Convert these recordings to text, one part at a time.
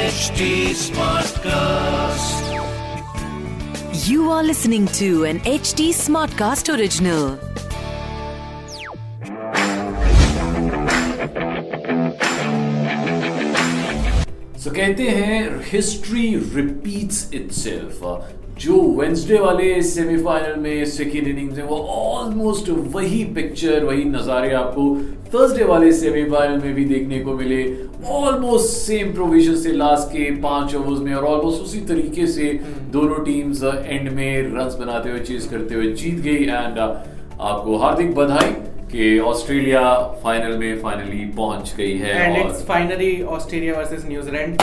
HD Smartcast. You are listening to an HD Smartcast original. सो कहते हैं history repeats itself जो Wednesday वाले semifinal में सेकेंड इनिंग्स है वो ऑलमोस्ट वही पिक्चर वही नज़ारे आपको थर्सडे वाले सेमीफाइनल में भी देखने को मिले। ऑलमोस्ट सेम प्रोविज़न से लास्ट के पाँच ओवर्स में और ऑलमोस्ट उसी तरीके से दोनों टीम्स एंड में रन बनाते हुए चीज़ करते हुए जीत गई एंड आपको हार्दिक बधाई। कि ऑस्ट्रेलिया फाइनल में फाइनली पहुँच गई है and it's finally Australia versus New Zealand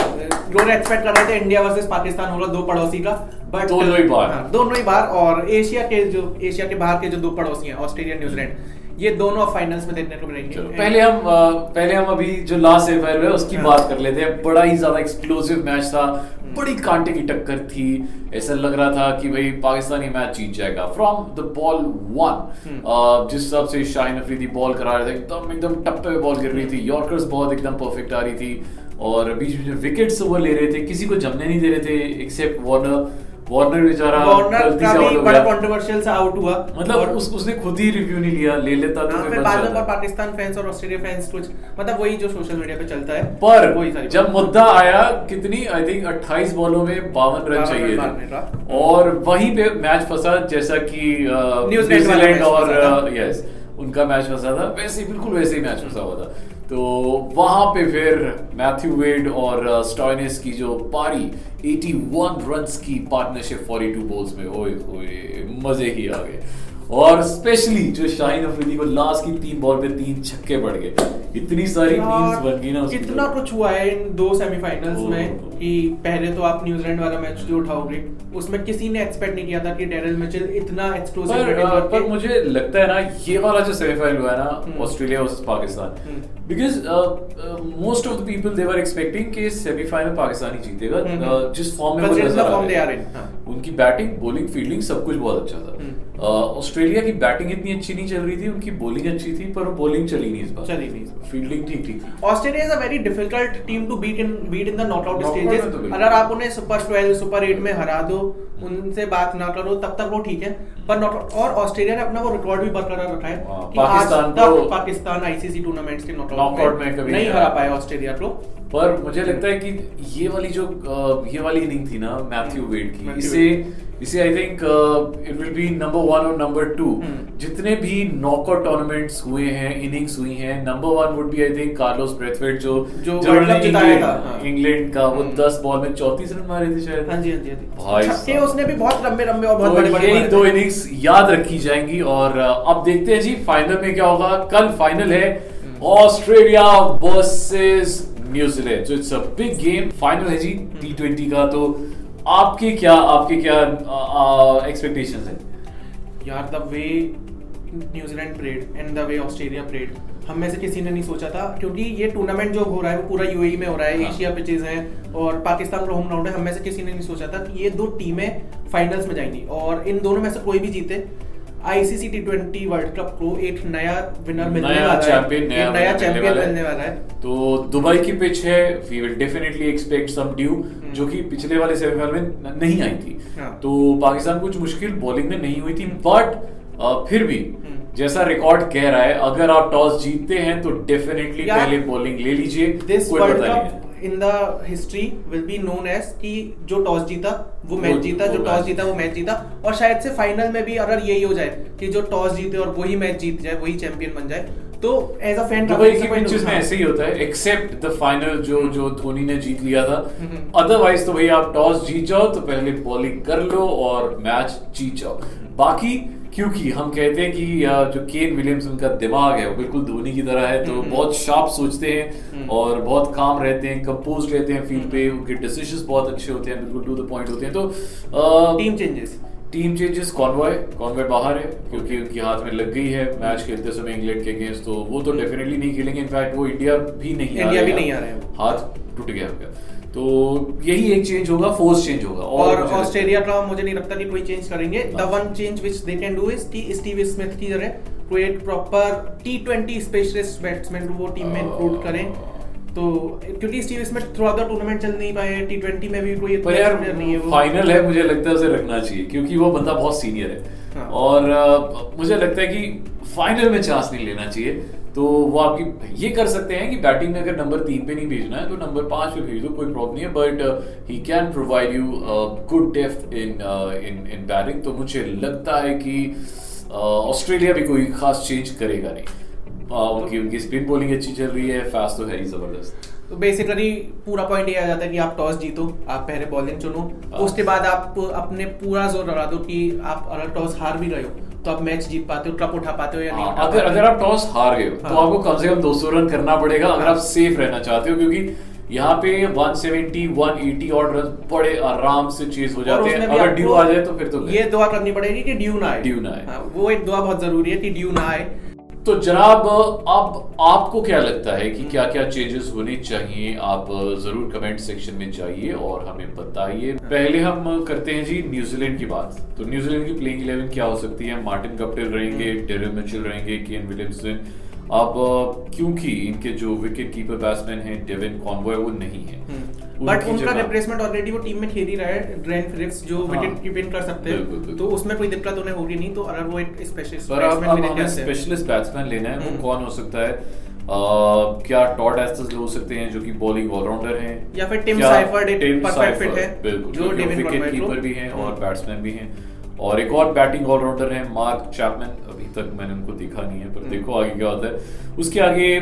लोग एक्सपेक्ट कर रहे थे इंडिया वर्सेस पाकिस्तान होगा दो पड़ोसी का। बट दोनों ही बार। दोनों ही बार और एशिया के जो एशिया के बाहर के जो दो पड़ोसी हैं ऑस्ट्रेलिया न्यूजीलैंड ये दोनों फाइनल्स में देखने को मिलेंगे। पहले हम पहले हम अभी जो लास्ट सेमीफाइनल है उसकी हाँ। बात कर लेते हैं। बड़ा ही ज़्यादा एक्सप्लोसिव मैच था। बड़ी कांटे की टक्कर थी। ऐसा लग रहा था कि भाई पाकिस्तानी मैच जीत जाएगा। From the ball. वन जिस हिसाब से शाहिन अफरीदी बॉल करा रहे थे एकदम एकदम टप्पे में बॉल गिर रही थी। यॉर्कर्स बहुत एकदम परफेक्ट आ रही थी। और बीच बीच में विकेट्स वो ले रहे थे। किसी को जमने नहीं दे रहे थे एक्सेप्ट वार्नर वार्नर बेचारा वार्नर का भी बड़ा कंट्रोवर्शियल सा आउट हुआ। मतलब और- उस, उसने खुद ही रिव्यू नहीं लिया ले लेता तो हाँ, फिर बाद में पाकिस्तान फैंस और ऑस्ट्रेलिया फैंस कुछ मतलब वही जो सोशल मीडिया पे चलता है पर वही सारी जब मुद्दा आया कितनी आई थिंक 28 बॉलों में बावन रन चाहिए। थे। और वहीं पे मैच फंसा जैसा कि न्यूजीलैंड मैच और यस उनका मैच फंसा था वैसे बिल्कुल वैसे ही मैच फंसा हुआ था। तो वहाँ पे फिर मैथ्यू वेड और स्टॉइनिस की जो पारी 81 रन्स की पार्टनरशिप 42 बॉल्स में, ओए ओए मज़े ही आ गए। और स्पेशली जो शाहीन अफरीदी को लास्ट की तीन बॉल पे तीन छक्के पड़ गए इतनी सारी मीम्स बन गई ना तो। कुछ हुआ है इन दो सेमीफाइनल्स में कि पहले तो आप न्यूजीलैंड वाला मैच जो उठाओगे उसमें किसी ने एक्सपेक्ट नहीं किया था कि डेरिल मिचेल इतना एक्सप्लोसिव पर, पर मुझे लगता है ना ये वाला जो सेमीफाइनल हुआ है हम्म। ना Australia versus Pakistan hmm. Because most of the people they were expecting कि सेमीफाइनल पाकिस्तान ही जीतेगा हम्म। जिस फॉर्म में वो नज़र आ रहे हैं हाँ। उनकी बैटिंग बॉलिंग फील्डिंग सब कुछ बहुत अच्छा था हम्म। ऑस्ट्रेलिया की बैटिंग इतनी अच्छी नहीं चल रही थी उनकी बॉलिंग अच्छी थी पर बॉलिंग चली नहीं इस बार। चली नहीं फील्डिंग ठीक ठीक थी। Australia is a very difficult team to beat in beat in the knockout Knockout stages. अगर आप उन्हें सुपर 12 सुपर 8 में हरा दो उनसे बात ना करो तब तक वो ठीक है। पर नॉकआउट और ऑस्ट्रेलिया ने अपना वो रिकॉर्ड भी बरकरार रखा है हाँ, कि पाकिस्तान तक पाकिस्तान आईसीसी टूर्नामेंट्स के Knockout नॉकआउट में कभी नहीं हरा। पाया ऑस्ट्रेलिया को। पर मुझे लगता है कि ये वाली जो ये वाली इनिंग थी ना मैथ्यू वेड की Matthew इसे इसे I think it will be number one और नंबर टू। जितने भी नॉकआउट टूर्नामेंट्स हुए हैं इनिंग्स हुई हैं number one would be I think Carlos Brathwaite जो जो जो इंग्लैंड हाँ। का वो हम्म। 10 बॉल में 34 रन मारे थे शायद। हाँ जी हाँ जी हाँ भाई उसने भी बहुत लंबे लंबे और बहुत तो बड़े बड़े दो इनिंग्स याद रखी जाएँगी और अब देखते हैं जी फाइनल में क्या होगा। कल फाइनल है Australia versus New Zealand. So it's a big game final है जी टी ट्वेंटी का तो आपके क्या आपकी क्या एक्सपेक्टेशंस हैं यार the way New Zealand played and the way Australia played हम में से किसी ने नहीं सोचा था क्योंकि ये टूर्नामेंट जो हो रहा है वो पूरा यूएई में हो रहा है हाँ। एशिया पिचेज हैं और पाकिस्तान का होम ग्राउंड है हम में से किसी ने नहीं सोचा था कि ये दो टीमें फाइनल्स में जाएँगी और इन दोनों में से कोई भी जीते ICC T twenty world cup को एक नया विनर मिलने नया वाला है। champion, नया नया चैंपियन मिलने वाला है। तो दुबई की पिच है। We will definitely expect some dew जो कि पिछले वाले सेमीफाइनल में नहीं आई थी। हाँ। तो पाकिस्तान कुछ मुश्किल बॉलिंग में नहीं हुई थी। बट फिर भी हम्म। जैसा रिकॉर्ड कह रहा है अगर आप टॉस जीतते हैं तो डेफिनेटली पहले बॉलिंग ले लीजिए। दिस कोई पता नहीं in the history will be known as कि जो टॉस जीता वो मैच जीता जो टॉस जीता वो मैच जीता। और शायद से फाइनल में भी अगर यही हो जाए कि जो टॉस जीते और वही मैच जीत जाए वही चैंपियन बन जाए तो एज अ फ़ैन दुबई की पिचेस में ऐसे ही होता है एक्सेप्ट द फाइनल जो जो धोनी ने जीत लिया था। अदरवाइज़ तो भाई आप टॉस जीत जाओ तो पहले बॉलिंग कर लो और मैच जीत जाओ। बाकी क्योंकि हम कहते हैं कि जो केन विलियम्स उनका दिमाग है वो बिल्कुल धोनी की तरह है तो हम्म। बहुत शार्प सोचते हैं हम्म। और बहुत काम रहते हैं कंपोज रहते हैं फ़ील्ड पे उनके डिसीजंस बहुत अच्छे होते हैं बिल्कुल टू द पॉइंट होते हैं। तो team changes team changes Conway Conway बाहर है क्योंकि उनके हाथ में लग गई है मैच खेलते समय इंग्लैंड के अगेंस्ट तो वो तो डेफिनेटली नहीं खेलेंगे। इनफैक्ट वो इंडिया भी नहीं इंडिया भी नहीं आ रहे हैं। हाथ टूट गया उनका। तो यही एक चेंज होगा फोर्स चेंज होगा। और ऑस्ट्रेलिया का मुझे नहीं लगता कि कोई चेंज करेंगे। द हाँ। One change which they can do is कि स्टीव स्मिथ की जगह कोई एक proper T twenty specialist batsman वो टीम में इंक्लूड करें। तो क्योंकि Steve Smith throughout the tournament चल नहीं पाए टी ट्वेंटी में भी कोई पर यार नहीं है वो। फाइनल है मुझे लगता है उसे रखना चाहिए क्योंकि वो बंदा बहुत सीनियर है। हाँ। और मुझे लगता है कि फाइनल में चांस नहीं लेना चाहिए। तो वो आपकी ये कर सकते हैं कि बैटिंग में अगर नंबर तीन पे नहीं भेजना है तो नंबर पाँच पे भेज दो कोई प्रॉब्लम नहीं है but he can provide you good depth in in in batting तो मुझे लगता है कि अ, ऑस्ट्रेलिया भी कोई खास चेंज करेगा नहीं। अ, उनकी उनकी स्पिन बॉलिंग अच्छी चल रही है फास्ट तो है ही ज़बरदस्त। तो बेसिकली पूरा पॉइंट ये आ जाता है कि आप टॉस जीतो आप पहले बॉलिंग चुनो हाँ। उसके बाद आप अपने पूरा ज़ोर लगा दो कि आप अगर टॉस हार भी रहे हो। तो आप मैच जीत पाते हो ट्रप उठा पाते हो या नहीं हाँ, अगर अगर आप टॉस हार गए हो तो हाँ। आपको कम से कम 200 रन करना पड़ेगा अगर हाँ। आप सेफ़ रहना चाहते हो क्योंकि यहाँ पे 170 180 और रन बड़े आराम से चेज हो जाते हैं अगर ड्यू आ जाए तो फिर तो ये दुआ करनी पड़ेगी कि ड्यू ना आए ड्यू ना आए। हाँ, वो एक दुआ बहुत ज़रूरी है कि ड्यू ना आए तो जनाब अब आपको क्या लगता है कि क्या क्या चेंजेस होने चाहिए? आप ज़रूर कमेंट सेक्शन में जाइए और हमें बताइए। पहले हम करते हैं जी न्यूजीलैंड की बात। तो न्यूजीलैंड की प्लेइंग इलेवन क्या हो सकती है? मार्टिन कप्टिल रहेंगे डेरिल मिचेल रहेंगे केन विलियमसन अब क्योंकि इनके जो विकेट कीपर बैट्समैन हैं डेविन कॉनवॉय वो नहीं है। बट उनका रिप्लेसमेंट ऑलरेडी वो टीम में खेल ही रहा है ड्रेन फिलिप्स जो हाँ। विकेट कीपिंग कर सकते हैं। तो उसमें कोई दिक्कत उन्हें होगी नहीं तो अगर वो एक स्पेशलिस्ट पर अब हमें स्पेशलिस्ट बैट्समैन लेना है वो हम्म। कौन हो सकता है? अ, क्या टॉड एस्टस हो सकते हैं जो कि बॉलिंग ऑलराउंडर हैं? या फिर टिम साइफर्ड एक साइफर्ड, fit है, बिल्कुल जो विकेट कीपर भी हैं और हम्म। बैट्समैन भी हैं। और एक और बैटिंग ऑलराउंडर है मार्क चैपमैन अभी तक मैंने उनको देखा नहीं है पर हम्म। देखो आगे क्या होता है उसके आगे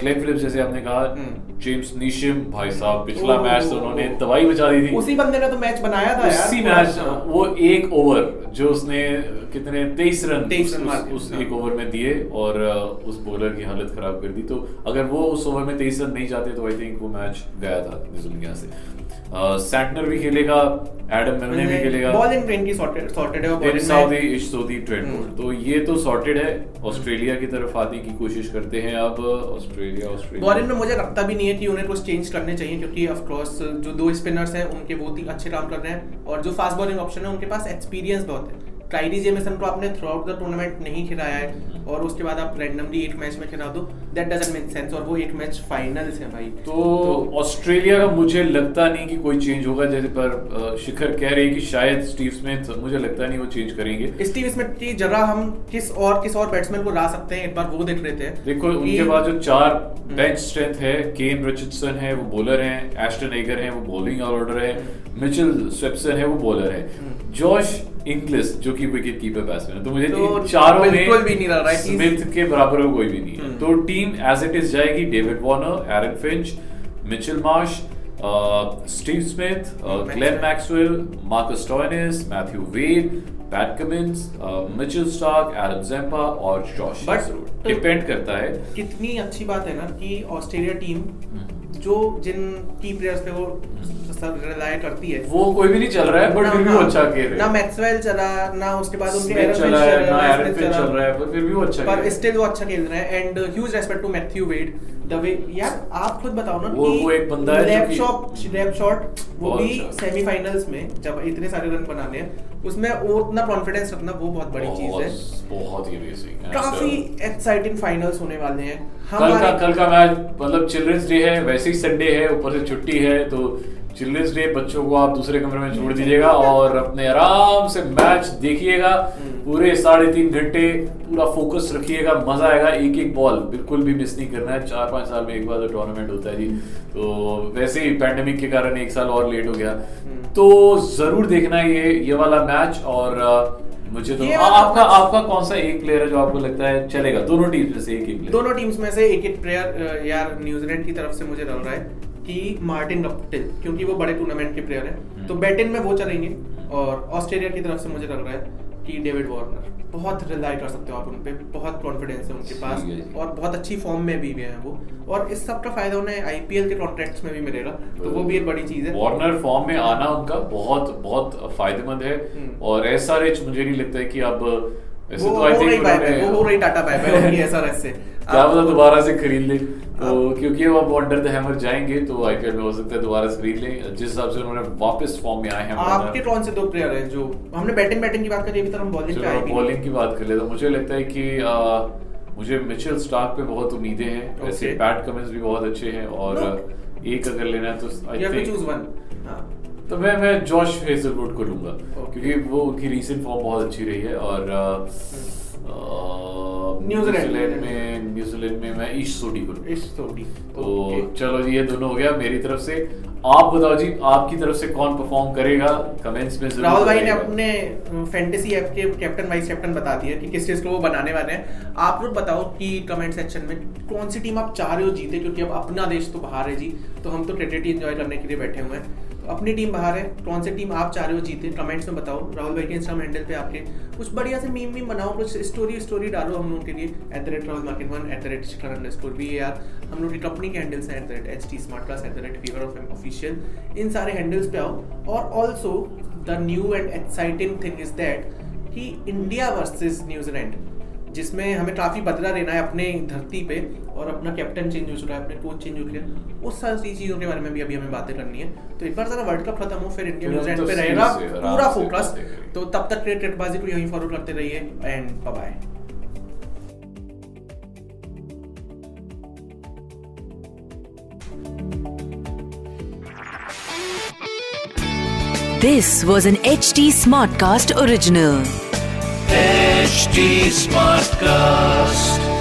ग्लेन फिलिप्स जैसे आपने कहा हम्म। जेम्स नीशिम भाई साहब पिछला मैच तो उन्होंने। तबाही मचा दी थी उसी बंदे ने तो मैच बनाया था यार उसी। मैच वो एक ओवर जो उसने कितने तेईस रन 23 उस, रन उस, उस हाँ। एक ओवर में दिए और उस बॉलर की हालत खराब कर दी तो अगर वो उस ओवर में तेईस रन नहीं जाते तो आई थिंक वो मैच गया था न्यूजीलैंड से सैंटनर भी खेलेगा एडम मिलने भी खेलेगा बॉलिंग ट्रेन की सॉर्टेड सॉर्टेड है और साउदी इश सऊदी ट्रेंड हम्म। तो ये तो सॉर्टेड है ऑस्ट्रेलिया की तरफ़ आने की कोशिश करते हैं अब ऑस्ट्रेलिया ऑस्ट्रेलिया बॉलिंग में मुझे लगता भी नहीं है कि उन्हें कुछ चेंज करने चाहिए, क्योंकि ऑफ़ कोर्स जो दो स्पिनर्स हैं, उनके बहुत ही अच्छे काम कर रहे हैं, और जो फास्ट बॉलिंग ऑप्शन है, उनके पास एक्सपीरियंस बहुत है। काइरी जेमिसन को आपने थ्रू आउट द टूर्नामेंट नहीं खिलाया है और उसके बाद आप रैंडमली एक मैच में खिला दो दैट डजंट मेक सेंस और वो एक मैच फाइनल्स है भाई। तो ऑस्ट्रेलिया तो, का मुझे लगता नहीं कि कोई चेंज होगा जैसे पर शिखर कह रहे हैं कि शायद स्टीव स्मिथ मुझे लगता नहीं वो चेंज करेंगे। स्टीव स्मिथ की जगह हम किस और किस और बैट्समैन को ला सकते हैं एक बार वो देख लेते हैं। देखो उनके पास जो चार बेंच स्ट्रेंथ है केन रिचर्डसन है वो बॉलर हैं एस्टन एगर है वो बॉलिंग ऑलराउंडर है मिचेल स्वेप्सन है वो बॉलर है। जॉश इंग्लिस जो कि विकेट कीपर बैट्समैन है। तो मुझे तो चारों में बिल्कुल भी नहीं लग रहा है स्मिथ के बराबर कोई भी नहीं है। हम्म। तो टीम एज इट इज़ जाएगी David Warner Aaron Finch Mitchell Marsh Steve Smith Glenn Maxwell Marcus Stoinis Matthew Wade Pat Cummins Mitchell Starc Adam Zampa और जॉश डिपेंड करता है। कितनी अच्छी बात है ना कि ऑस्ट्रेलिया टीम हम्म। जो जिन की प्लेयर्स पे वो रिलाय करती है। वो कोई भी नहीं चल रहा है बट फिर भी वो अच्छा खेल रहे ना मैक्सवेल चला ना उसके बाद उनके एरन चला है ना एरन स्मिथ चल। रहा है पर फिर भी वो अच्छा खेल पर रहे हैं। स्टिल वो अच्छा खेल रहे हैं। And huge respect to Matthew Wade the way यार आप खुद बताओ ना वो- वो एक बंदा है लैप शॉट लैप शॉट वो भी अच्छा। सेमीफाइनल्स में जब इतने सारे रन बनाने हैं उसमें वो उतना कॉन्फिडेंस रखना वो बहुत बड़ी चीज़ है। बहुत ही अमेजिंग काफ़ी एक्साइटिंग फाइनल्स होने वाले हैं। कल का कल का मैच मतलब चिल्ड्रंस डे है वैसे ही संडे है ऊपर से छुट्टी है तो चिल्ड्रंस डे बच्चों को आप दूसरे कमरे में छोड़ दीजिएगा और अपने आराम से मैच देखिएगा। हम्म। पूरे साढ़े तीन घंटे पूरा फोकस रखिएगा मज़ा आएगा एक एक बॉल बिल्कुल भी मिस नहीं करना है। चार पाँच साल में एक बार तो टूर्नामेंट होता है जी। तो वैसे ही पैंडेमिक के कारण एक साल और लेट हो गया। हम्म। तो ज़रूर देखना है ये ये वाला मैच और मुझे तो आ, आपका आपका कौन सा एक प्लेयर है जो आपको लगता है चलेगा? दोनों टीम से एक एक प्लेयर दोनों टीम्स में से एक एक प्लेयर यार न्यूजीलैंड की तरफ़ से मुझे लग रहा है कि मार्टिन गप्टिल क्योंकि वो बड़े टूर्नामेंट के प्लेयर हैं। तो बैटिन में वो चलेंगे और ऑस्ट्रेलिया की तरफ़ से मुझे लग रहा है कि डेविड वार्नर बहुत रिलाई कर सकते हो आप उन पे बहुत कॉन्फिडेंस है उनके पास। और बहुत अच्छी फॉर्म में भी है हैं वो और इस सब का फ़ायदा उन्हें आईपीएल के कॉन्ट्रैक्ट्स में भी मिलेगा तो वो भी एक बड़ी चीज़ है वार्नर फॉर्म में आना उनका बहुत बहुत फ़ायदेमंद है हम्म। और ऐसा रिच मुझे नहीं लगता है कि अब ऐसे वो तो आई थिंक वो हो रही टाटा बाय बाय उनकी ऐसा से। क्या पता दोबारा से खरीद ले। तो क्योंकि वो अब अंडर द हैमर जाएँगे तो आईपीएल में हो सकता है दोबारा से खरीद ले। जिस हिसाब से उन्होंने वापस फॉर्म में आए हैं आपके कौन से दो प्लेयर हैं जो हमने बैटिंग बैटिंग की बात करी अभी तक हम बॉलिंग पे आए बॉलिंग की बात कर ले तो मुझे लगता है कि मुझे मिचेल स्टार्क पे बहुत उम्मीदें हैं। वैसे Okay. पैट कमिंस भी बहुत अच्छे हैं और एक अगर लेना है तो आई थिंक one. हाँ. तो मैं मैं जॉश हेजलवुड को लूँगा Okay. क्योंकि वो उनकी रीसेंट फॉर्म बहुत अच्छी रही है और न्यूजीलैंड न्यूजीलैंड में न्यूजीलैंड में मैं ईश सोडी को इस थोड़ी. तो Okay. चलो जी ये दोनों हो गया। मेरी तरफ़ से आप बताओ जी आपकी तरफ़ से कौन परफॉर्म करेगा? कमेंट्स में ज़रूर राहुल भाई ने अपने फैंटेसी ऐप के कैप्टन वाइस कैप्टन बता दिया कि किस चीज़ को वो बनाने वाले हैं। आप लोग बताओ कि कमेंट सेक्शन में कौन सी टीम आप चाह रहे हो जीते क्योंकि अब अपना देश तो बाहर है जी तो हम तो क्रिकेट ही एंजॉय करने के लिए बैठे हुए हैं। अपनी टीम बाहर है, कौन सी टीम आप चाह रहे हो जीते कमेंट्स में बताओ। राहुल भाई के इंस्टाग्राम हैंडल पे आपके। कुछ बढ़िया से मीम मीम बनाओ, कुछ स्टोरी स्टोरी डालो हम लोगों के लिए। At the rate Rahul market one at the rate Shikhar under score भी यार हम लोग की कंपनी के हैंडल्स हैं at the rate H T smart class at the rate fever of official इन सारे हैंडल्स पे आओ। और also the new and exciting thing is that कि इंडिया वर्सेज न्यूजीलैंड जिसमें हमें काफ़ी बदला लेना है अपने धरती पे और अपना कैप्टन चेंज हो चुका है अपने कोच चेंज हो गया उस सारी चीज़ों के बारे में भी अभी हमें बातें करनी है। तो एक बार जरा वर्ल्ड कप खत्म हो फिर इंडिया न्यूजीलैंड पे रहेगा पूरा फोकस तो तब तक क्रिकेट बाजी को यहीं फॉलो करते रहिए and bye This was an HT Smartcast original. HT Smartcast.